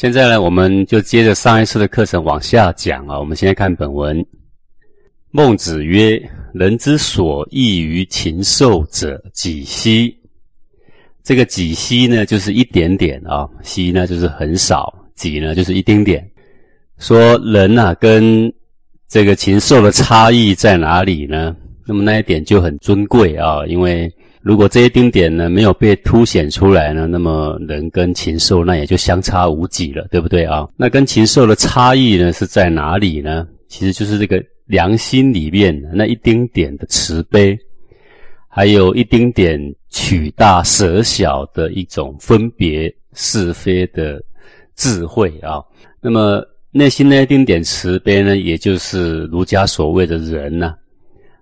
现在呢，我们就接着上一次的课程往下讲啊。我们先看本文。孟子曰：“人之所异于禽兽者，几希？”这个几希呢，就是一点点啊，希呢就是很少，几呢就是一丁点。说人呐，跟这个禽兽的差异在哪里呢？那么那一点就很尊贵啊，因为如果这一丁点呢没有被凸显出来呢，那么人跟禽兽那也就相差无几了，对不对啊？那跟禽兽的差异呢是在哪里呢？其实就是这个。良心里面那一丁点的慈悲，还有一丁点取大舍小的一种分别是非的智慧啊。那么内心那一丁点慈悲呢，也就是儒家所谓的仁呐。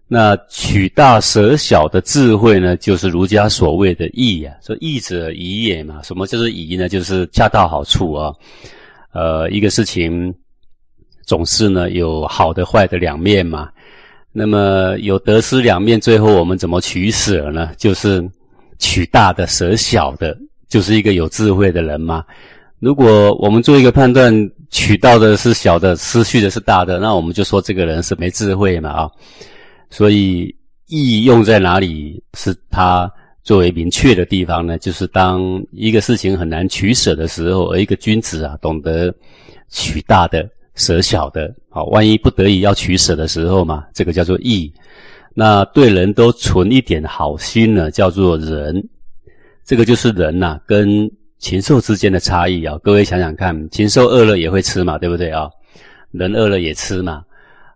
那取大舍小的智慧呢，就是儒家所谓的义啊。说义者宜也嘛。什么叫做宜呢？就是恰到好处啊。呃，一个事情。总是呢有好的坏的两面嘛，那么有得失两面，最后我们怎么取舍呢？就是取大的舍小的，就是一个有智慧的人嘛。如果我们做一个判断，取到的是小的，失去的是大的，那我们就说这个人是没智慧嘛啊。所以义用在哪里是他作为明确的地方呢？就是当一个事情很难取舍的时候，而一个君子啊懂得取大的。舍小的，好，万一不得已要取舍的时候嘛，这个叫做义。那对人都存一点好心呢，叫做仁。这个就是人呐，跟禽兽之间的差异啊。各位想想看，禽兽饿了也会吃嘛，对不对啊？人饿了也吃嘛。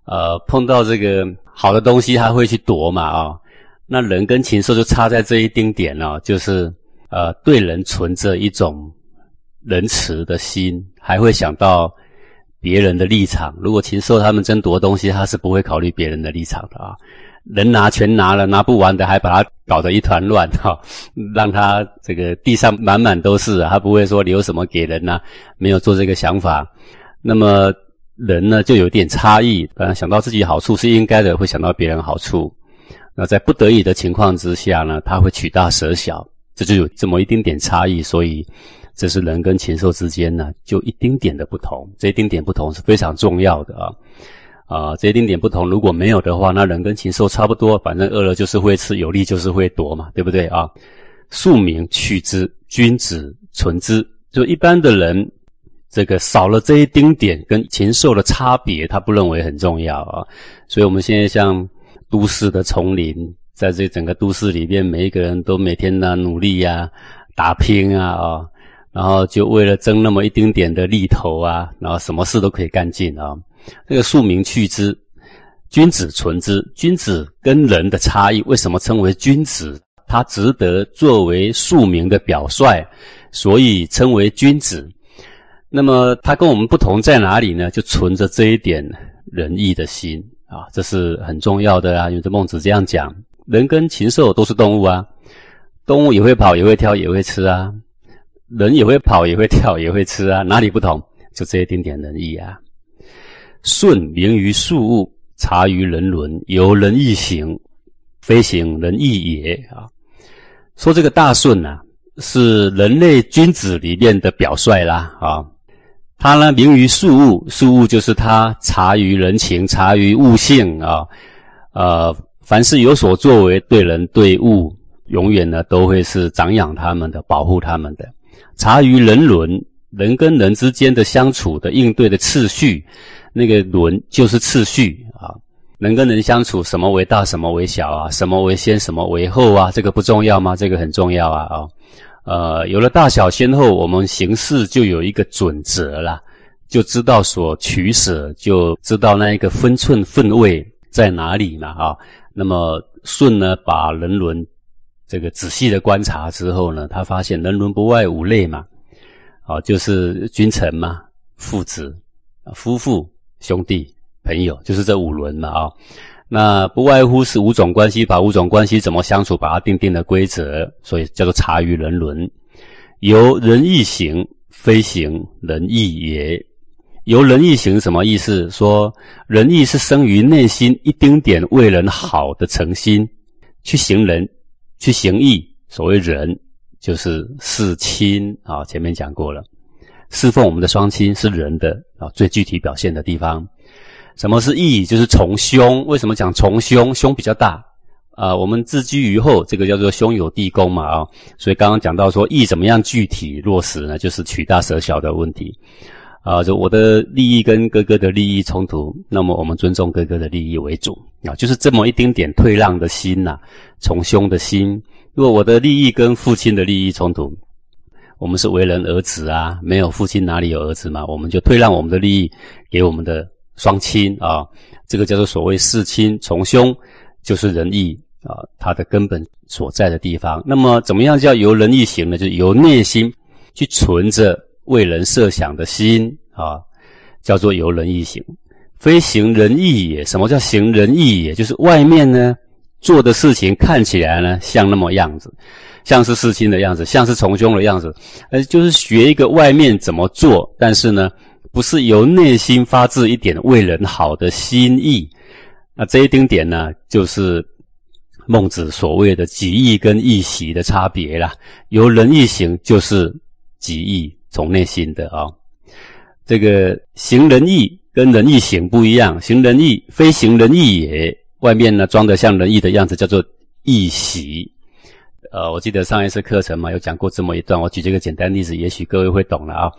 呃，碰到这个好的东西，他会去夺嘛啊。那人跟禽兽就差在这一丁点哦，就是呃，对人存着一种仁慈的心，还会想到。别人的立场，如果禽兽他们争夺东西，他是不会考虑别人的立场的啊。能拿全拿了，拿不完的还把它搞得一团乱哈，让他这个地上满满都是，他不会说留什么给人呐，没有做这个想法。那么人呢，就有点差异，反正想到自己好处是应该的，会想到别人好处。那在不得已的情况之下呢，他会取大舍小，这就有这么一丁点差异，所以。这是人跟禽兽之间呢，就一丁点的不同。这一丁点不同是非常重要的啊！啊，这一丁点不同，如果没有的话，那人跟禽兽差不多，反正饿了就是会吃，有力就是会夺嘛，对不对啊？庶民去之，君子存之。就一般的人，这个少了这一丁点跟禽兽的差别，他不认为很重要啊。所以，我们现在像都市的丛林，在这整个都市里面，每一个人都每天呢努力呀、打拼啊啊。然后就为了争那么一丁点的利头啊，然后什么事都可以干尽啊。这个庶民去之，君子存之。君子跟人的差异，为什么称为君子？他值得作为庶民的表率，所以称为君子。那么他跟我们不同在哪里呢？就存着这一点仁义的心啊，这是很重要的啊。因为这孟子这样讲，人跟禽兽都是动物啊，动物也会跑，也会跳，也会吃啊。人也会跑，也会跳，也会吃啊，哪里不同？就这一点点仁义啊。顺名于庶物，察于人伦，由仁义行，非行仁义也啊。说这个大顺呐，是人类君子里面的表率啦啊。他呢，名于庶物，庶物就是他察于人情，察于物性啊。呃，凡是有所作为，对人对物，永远呢都会是长养他们的，保护他们的。察于人伦，人跟人之间的相处的应对的次序，那个伦就是次序啊。人跟人相处，什么为大，什么为小啊？什么为先，什么为后啊？这个不重要吗？这个很重要啊！啊，呃，有了大小先后，我们行事就有一个准则了，就知道所取舍，就知道那一个分寸分位在哪里嘛！啊，那么舜呢，把人伦。这个仔细的观察之后呢，他发现人伦不外五类嘛，啊，就是君臣嘛、父子、夫妇、兄弟、朋友，就是这五伦嘛啊。那不外乎是五种关系，把五种关系怎么相处，把它定定的规则，所以叫做察于人伦。由仁义行，非行仁义也。由仁义行什么意思？说仁义是生于内心一丁点为人好的诚心，去行仁。去行义，所谓仁，就是事亲啊。前面讲过了，侍奉我们的双亲是人的啊最具体表现的地方。什么是义？就是从兄。为什么讲从兄？兄比较大啊。我们自居于后，这个叫做兄友弟恭嘛啊。所以刚刚讲到说义怎么样具体落实呢？就是取大舍小的问题啊。就我的利益跟哥哥的利益冲突，那么我们尊重哥哥的利益为主啊。就是这么一丁点退让的心呐，从兄的心。如果我的利益跟父亲的利益冲突，我们是为人儿子啊，没有父亲哪里有儿子嘛？我们就退让我们的利益给我们的。双亲啊，这个叫做所谓四亲从兄，就是仁义啊，它的根本所在的地方。那么，怎么样叫由仁义行呢？就是由内心去存着为人设想的心啊，叫做由仁义行。非行仁义也。什么叫行仁义也？就是外面呢做的事情看起来呢像那么样子，像是世亲的样子，像是从兄的样子，呃，就是学一个外面怎么做，但是呢。不是由内心发自一点为人好的心意，那这一丁点呢，就是孟子所谓的己意跟义习的差别啦。由仁义行就是己意，从内心的啊。这个行仁义跟仁义行不一样，行仁义非行仁义也，外面呢装的像仁义的样子，叫做义习。呃，我记得上一次课程嘛，有讲过这么一段。我举这个简单例子，也许各位会懂了啊。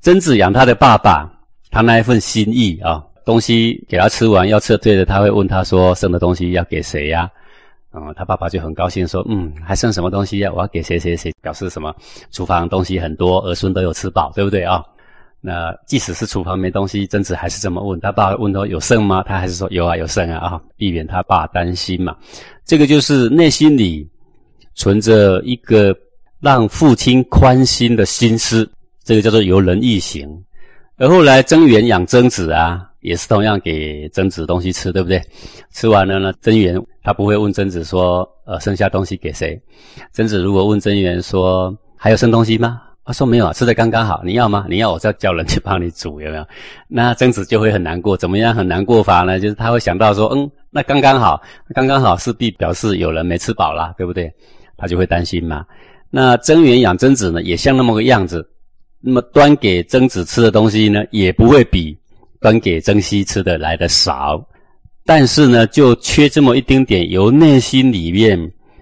曾子养他的爸爸，他那一份心意啊，东西给他吃完，要撤退的，他会问他说：“剩的东西要给谁呀？”嗯，他爸爸就很高兴说：“嗯，还剩什么东西呀？我要给谁谁谁。”表示什么？厨房东西很多，儿孙都有吃饱，对不对啊？那即使是厨房没东西，曾子还是这么问他爸问说：“有剩吗？”他还是说：“有啊，有剩啊。”啊，避免他爸担心嘛。这个就是内心里。存着一个让父亲宽心的心思，这个叫做由人义行。而后来曾元养曾子啊，也是同样给曾子东西吃，对不对？吃完了呢，曾元他不会问曾子说，呃，剩下东西给谁？曾子如果问曾元说，还有剩东西吗？他说没有啊，吃的刚刚好。你要吗？你要我再叫人去帮你煮，有没有？那曾子就会很难过。怎么样很难过法呢？就是他会想到说，嗯，那刚刚好，刚刚好势必表示有人没吃饱啦，对不对？他就会担心嘛。那曾元养曾子呢，也像那么个样子。那么端给曾子吃的东西呢，也不会比端给曾皙吃的来的少。但是呢，就缺这么一丁点由内心里面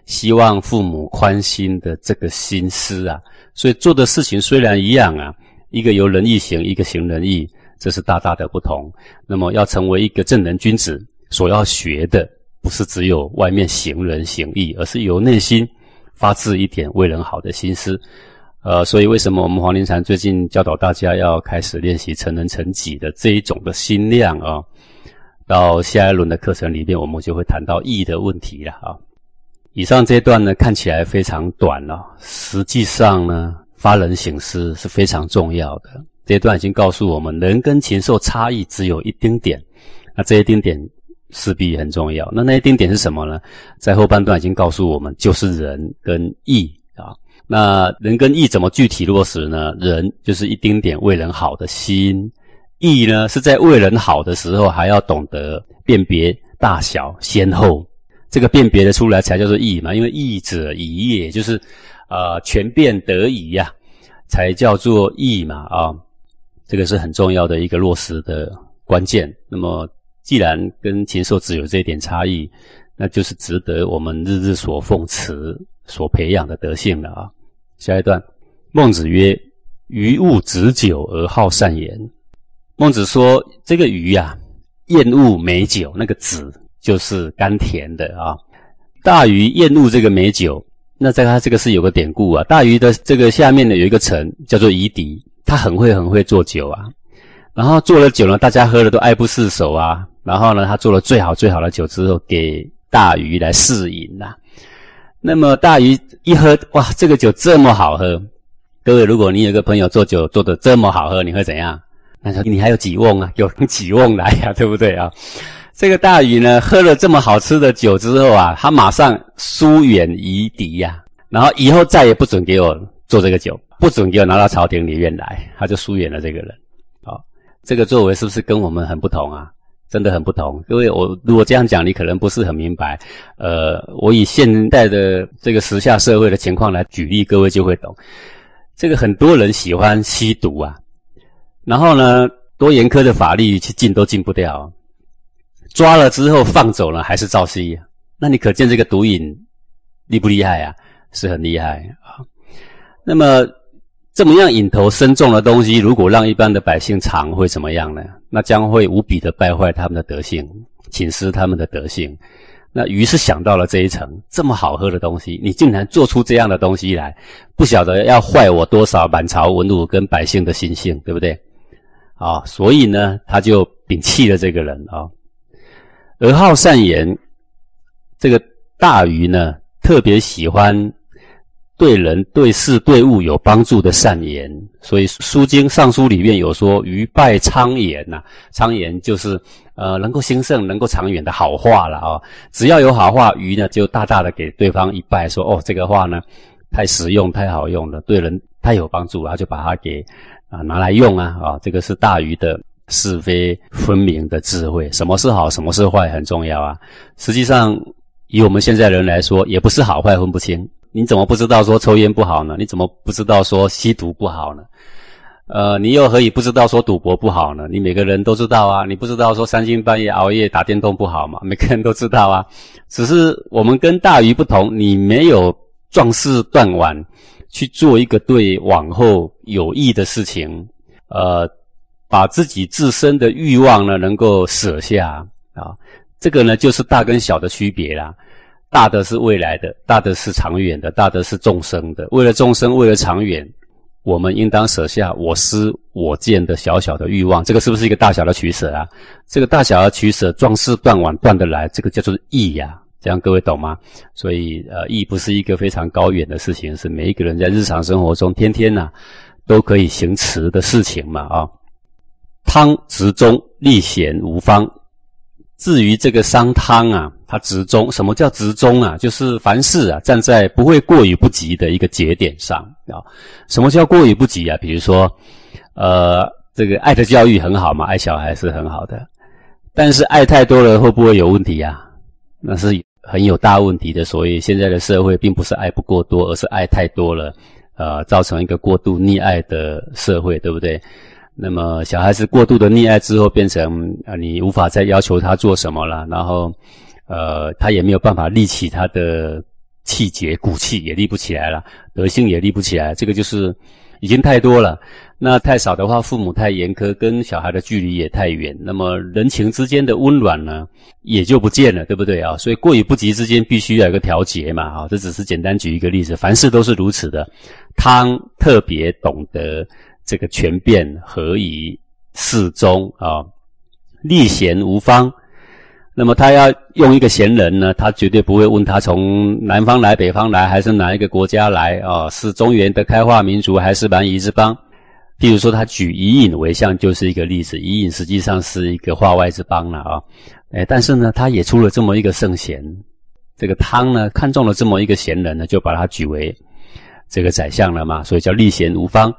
希望父母宽心的这个心思啊。所以做的事情虽然一样啊，一个由仁义行，一个行仁义，这是大大的不同。那么要成为一个正人君子，所要学的不是只有外面行仁行义，而是由内心。发自一点为人好的心思，呃，所以为什么我们黄庭禅最近教导大家要开始练习成人成己的这一种的心量啊？到下一轮的课程里面，我们就会谈到义的问题了啊。以上这一段呢，看起来非常短了，实际上呢，发人省思是非常重要的。这一段已经告诉我们，人跟禽兽差异只有一丁点，那这一丁点。势必很重要。那那一丁点是什么呢？在后半段已经告诉我们，就是仁跟义啊。那人跟义怎么具体落实呢？仁就是一丁点为人好的心，义呢是在为人好的时候还要懂得辨别大小先后。这个辨别的出来才叫做义嘛。因为义者宜也，就是呃全变得宜呀，才叫做义嘛啊。这个是很重要的一个落实的关键。那么。既然跟禽兽只有这一点差异，那就是值得我们日日所奉持、所培养的德性了啊。下一段，孟子曰：“鱼物子酒而好善言。”孟子说：“这个鱼呀，厌恶美酒，那个子就是甘甜的啊。大鱼厌恶这个美酒，那在它这个是有个典故啊。大鱼的这个下面呢有一个城叫做夷狄，他很会很会做酒啊。然后做了酒呢，大家喝了都爱不释手啊。”然后呢，他做了最好最好的酒之后，给大鱼来试饮呐。那么大鱼一喝，哇，这个酒这么好喝！各位，如果你有个朋友做酒做的这么好喝，你会怎样？他说：“你还有几瓮啊？有几瓮来呀？对不对啊？”这个大鱼呢，喝了这么好吃的酒之后啊，他马上疏远夷狄呀，然后以后再也不准给我做这个酒，不准给我拿到朝廷里面来，他就疏远了这个人。好，这个作为是不是跟我们很不同啊？真的很不同，各位，我如果这样讲，你可能不是很明白。呃，我以现代的这个时下社会的情况来举例，各位就会懂。这个很多人喜欢吸毒啊，然后呢，多严苛的法律去禁都禁不掉，抓了之后放走了还是照吸。那你可见这个毒瘾厉不厉害啊？是很厉害啊。那么这么样引头深重的东西，如果让一般的百姓尝，会怎么样呢？那将会无比的败坏他们的德性，侵蚀他们的德性。那于是想到了这一层，这么好喝的东西，你竟然做出这样的东西来，不晓得要坏我多少满朝文武跟百姓的心性，对不对？啊，所以呢，他就摒弃了这个人啊，而好善言。这个大鱼呢，特别喜欢对人、对事、对物有帮助的善言，所以《书经·尚书》里面有说：“鱼拜昌言”呐，昌言就是呃能够兴盛、能够长远的好话了啊。只要有好话，鱼呢就大大的给对方一拜，说：“哦，这个话呢太实用、太好用了，对人太有帮助，然后就把它给啊拿来用啊啊。”这个是大鱼的是非分明的智慧，什么是好，什么是坏很重要啊。实际上。以我们现在人来说，也不是好坏分不清。你怎么不知道说抽烟不好呢？你怎么不知道说吸毒不好呢？呃，你又何以不知道说赌博不好呢？你每个人都知道啊。你不知道说三更半夜熬夜打电动不好吗？每个人都知道啊。只是我们跟大鱼不同，你没有壮士断腕去做一个对往后有益的事情，呃，把自己自身的欲望呢能够舍下啊。这个呢，就是大跟小的区别啦。大的是未来的，大的是长远的，大的是众生的。为了众生，为了长远，我们应当舍下我思我见的小小的欲望。这个是不是一个大小的取舍啊？这个大小的取舍，壮士断腕断得来，这个叫做义呀。这样各位懂吗？所以，呃，义不是一个非常高远的事情，是每一个人在日常生活中天天呐都可以行持的事情嘛啊。汤直中，立贤无方。至于这个商汤啊，他直中，什么叫直中啊？就是凡事啊，站在不会过于不及的一个节点上啊。什么叫过于不及啊？比如说，呃，这个爱的教育很好嘛，爱小孩是很好的，但是爱太多了会不会有问题啊？那是很有大问题的。所以现在的社会并不是爱不过多，而是爱太多了，呃，造成一个过度溺爱的社会，对不对？那么小孩子过度的溺爱之后，变成啊，你无法再要求他做什么了，然后，呃，他也没有办法立起他的气节、骨气，也立不起来了，德性也立不起来，这个就是已经太多了。那太少的话，父母太严苛，跟小孩的距离也太远，那么人情之间的温暖呢，也就不见了，对不对啊？所以过与不及之间必须要有个调节嘛，啊，这只是简单举一个例子，凡事都是如此的。汤特别懂得。这个权变何以适中啊？立贤无方，那么他要用一个贤人呢？他绝对不会问他从南方来、北方来，还是哪一个国家来啊？是中原的开化民族，还是蛮夷之邦？譬如说，他举伊尹为相，就是一个例子。伊尹实际上是一个化外之邦了啊！哎，但是呢，他也出了这么一个圣贤。这个汤呢，看中了这么一个贤人呢，就把他举为这个宰相了嘛，所以叫立贤无方。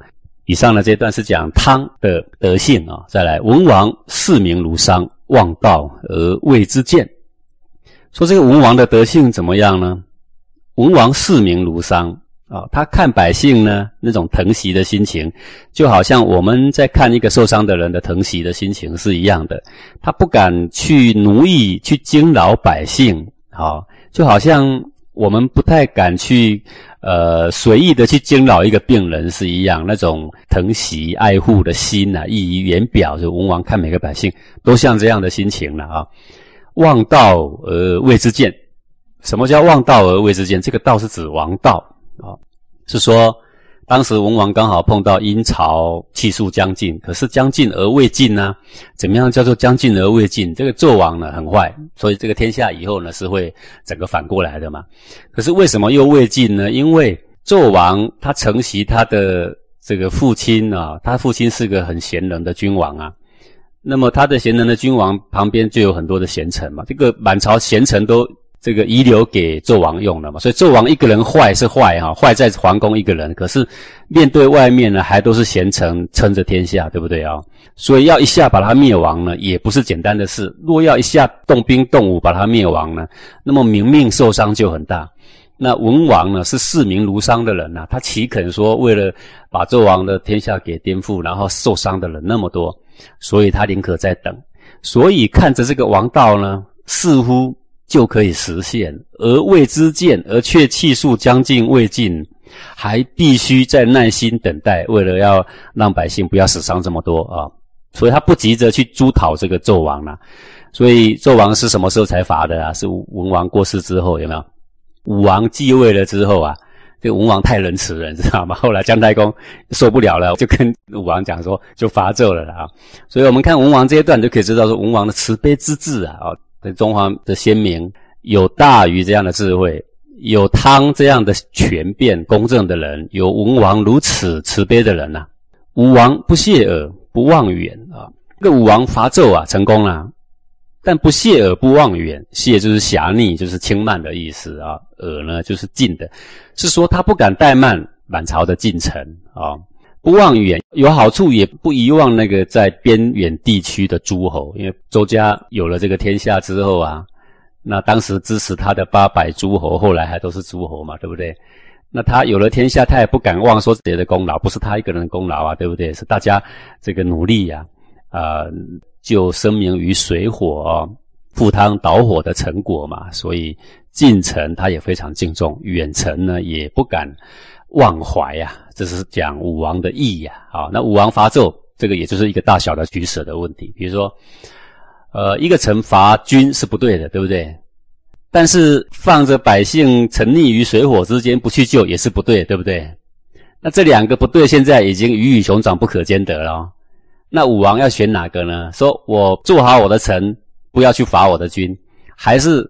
以上的这段是讲汤的德性啊，再来文王视民如商，望道而为之见。说这个文王的德性怎么样呢？文王视民如商啊，他看百姓呢那种疼惜的心情，就好像我们在看一个受伤的人的疼惜的心情是一样的。他不敢去奴役、去惊扰百姓，啊，就好像我们不太敢去。呃，随意的去惊扰一个病人是一样，那种疼惜爱护的心呐，溢于言表。就文王看每个百姓都像这样的心情了啊。望道而未之见，什么叫望道而未之见？这个道是指王道啊，是说。当时文王刚好碰到殷朝气数将尽，可是将尽而未尽呢？怎么样叫做将尽而未尽？这个纣王呢很坏，所以这个天下以后呢是会整个反过来的嘛。可是为什么又未尽呢？因为纣王他承袭他的这个父亲啊，他父亲是个很贤能的君王啊。那么他的贤能的君王旁边就有很多的贤臣嘛，这个满朝贤臣都。这个遗留给纣王用了嘛？所以纣王一个人坏是坏哈，坏在皇宫一个人。可是面对外面呢，还都是贤臣撑着天下，对不对啊？所以要一下把他灭亡呢，也不是简单的事。若要一下动兵动武把他灭亡呢，那么民命受伤就很大。那文王呢是视民如商的人呐，他岂肯说为了把纣王的天下给颠覆，然后受伤的人那么多，所以他宁可在等。所以看着这个王道呢，似乎就可以实现，而未知见，而却气数将近未尽，还必须再耐心等待，为了要让百姓不要死伤这么多啊，所以他不急着去诛讨这个纣王了。所以纣王是什么时候才伐的啊？是文王过世之后，有没有？武王继位了之后啊，这个文王太仁慈了，你知道吗？后来姜太公受不了了，就跟武王讲说，就伐纣了啊。所以我们看文王这一段，就可以知道说文王的慈悲之志啊，啊，在中华的先民有大禹这样的智慧，有汤这样的权变公正的人，有文王如此慈悲的人呐。武王不懈耳，不望远啊。这个武王伐纣啊，成功了。但不懈而不望远，懈就是狭逆，就是轻慢的意思啊。耳呢就是近的，是说他不敢怠慢满朝的进程啊。不望远有好处，也不遗忘那个在边远地区的诸侯，因为周家有了这个天下之后啊，那当时支持他的八百诸侯，后来还都是诸侯嘛，对不对？那他有了天下，他也不敢忘说自己的功劳，不是他一个人的功劳啊，对不对？是大家这个努力呀，啊。就声明于水火，赴汤蹈火的成果嘛，所以近臣他也非常敬重，远臣呢也不敢忘怀呀。这是讲武王的义呀。好，那武王伐纣，这个也就是一个大小的取舍的问题。比如说，呃，一个臣伐君是不对的，对不对？但是放着百姓沉溺于水火之间不去救也是不对，对不对？那这两个不对，现在已经鱼与熊掌不可兼得了。那武王要选哪个呢？说我做好我的臣，不要去伐我的军，还是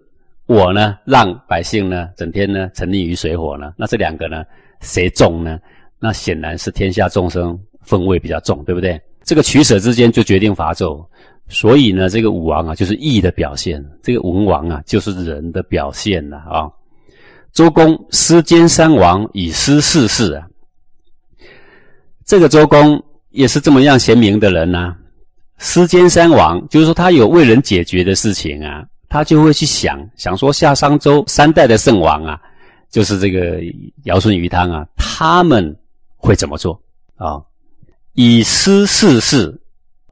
我呢，让百姓呢整天呢沉溺于水火呢？那这两个呢，谁重呢？那显然是天下众生分位比较重，对不对？这个取舍之间就决定伐纣。所以呢，这个武王啊，就是义的表现；这个文王啊，就是仁的表现了啊。周公失兼三王，以失四世啊。这个周公。也是这么样贤明的人呐，失兼三王，就是说他有为人解决的事情啊，他就会去想想说夏商周三代的圣王啊，就是这个尧舜禹汤啊，他们会怎么做啊？以失事事，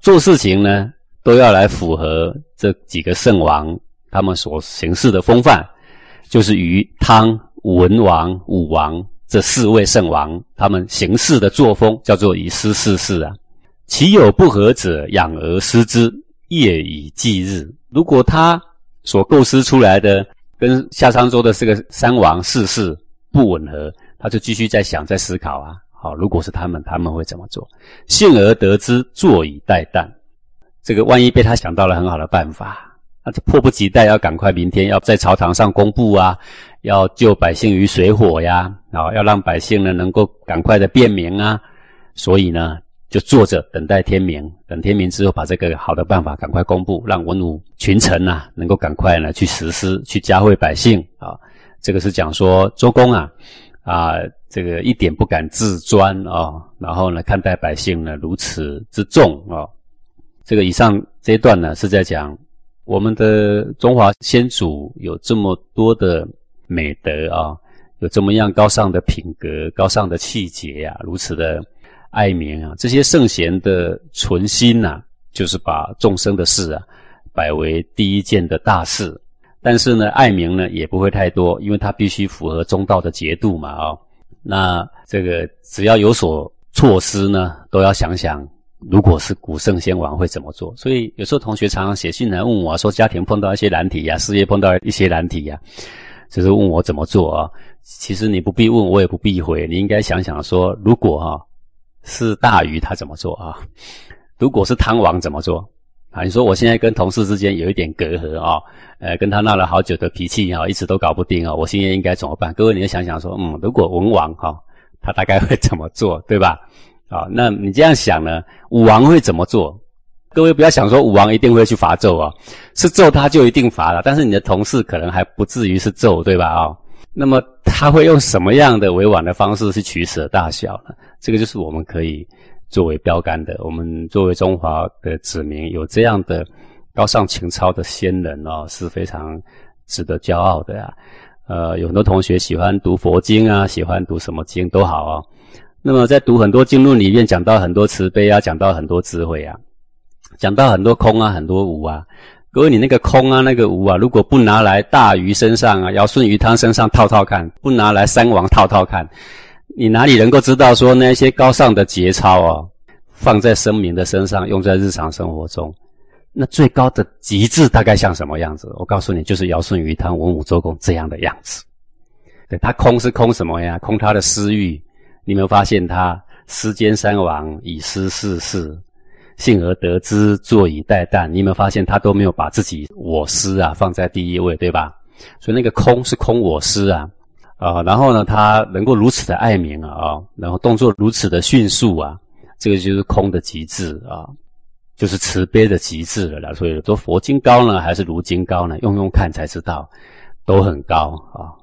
做事情呢都要来符合这几个圣王他们所行事的风范，就是禹、汤、文王、武王。这四位圣王，他们行事的作风叫做以失事事啊。其有不合者，养而失之，夜以继日。如果他所构思出来的跟夏商周的这个三王四世不吻合，他就继续在想，在思考啊。好，如果是他们，他们会怎么做？幸而得之，坐以待旦。这个万一被他想到了很好的办法，那就迫不及待要赶快明天要在朝堂上公布啊。要救百姓于水火呀，啊，要让百姓呢能够赶快的辨明啊，所以呢就坐着等待天明，等天明之后把这个好的办法赶快公布，让文武群臣呐能够赶快呢去实施，去教会百姓啊。这个是讲说周公啊，啊，这个一点不敢自专啊，然后呢看待百姓呢如此之重啊。这个以上这一段呢是在讲我们的中华先祖有这么多的。美德啊，有这么样高尚的品格、高尚的气节呀，如此的爱民啊，这些圣贤的存心呐，就是把众生的事啊摆为第一件的大事。但是呢，爱民呢也不会太多，因为他必须符合中道的节度嘛啊。那这个只要有所措施呢，都要想想，如果是古圣先王会怎么做。所以有时候同学常常写信来问我说，家庭碰到一些难题呀，事业碰到一些难题呀。就是问我怎么做啊？其实你不必问，我也不必回。你应该想想说，如果哈是大禹他怎么做啊？如果是汤王怎么做啊？你说我现在跟同事之间有一点隔阂啊，呃，跟他闹了好久的脾气啊，一直都搞不定啊，我现在应该怎么办？各位，你要想想说，嗯，如果文王哈，他大概会怎么做，对吧？啊，那你这样想呢？武王会怎么做？各位不要想说武王一定会去伐纣啊，是纣他就一定伐了，但是你的同事可能还不至于是纣，对吧？啊，那么他会用什么样的委婉的方式去取舍大小呢？这个就是我们可以作为标杆的。我们作为中华的子民，有这样的高尚情操的先人哦，是非常值得骄傲的呀。呃，有很多同学喜欢读佛经啊，喜欢读什么经都好啊。那么在读很多经论里面，讲到很多慈悲啊，讲到很多智慧啊，讲到很多空啊，很多无啊。各位，你那个空啊，那个无啊，如果不拿来大鱼身上啊，尧舜禹汤身上套套看，不拿来三王套套看，你哪里能够知道说那些高尚的节操啊，放在生民的身上，用在日常生活中？那最高的极致大概像什么样子？我告诉你，就是尧舜禹汤文武周公这样的样子。对他空是空什么呀？空他的私欲。你有没有发现他世间三王以私事事，幸而得之，坐以待旦。你有没有发现他都没有把自己我私啊放在第一位，对吧？所以那个空是空我私啊啊。然后呢，他能够如此的爱民啊，然后动作如此的迅速啊，这个就是空的极致啊。就是慈悲的极致了啦，所以说佛经高呢，还是如经高呢？用用看才知道，都很高啊。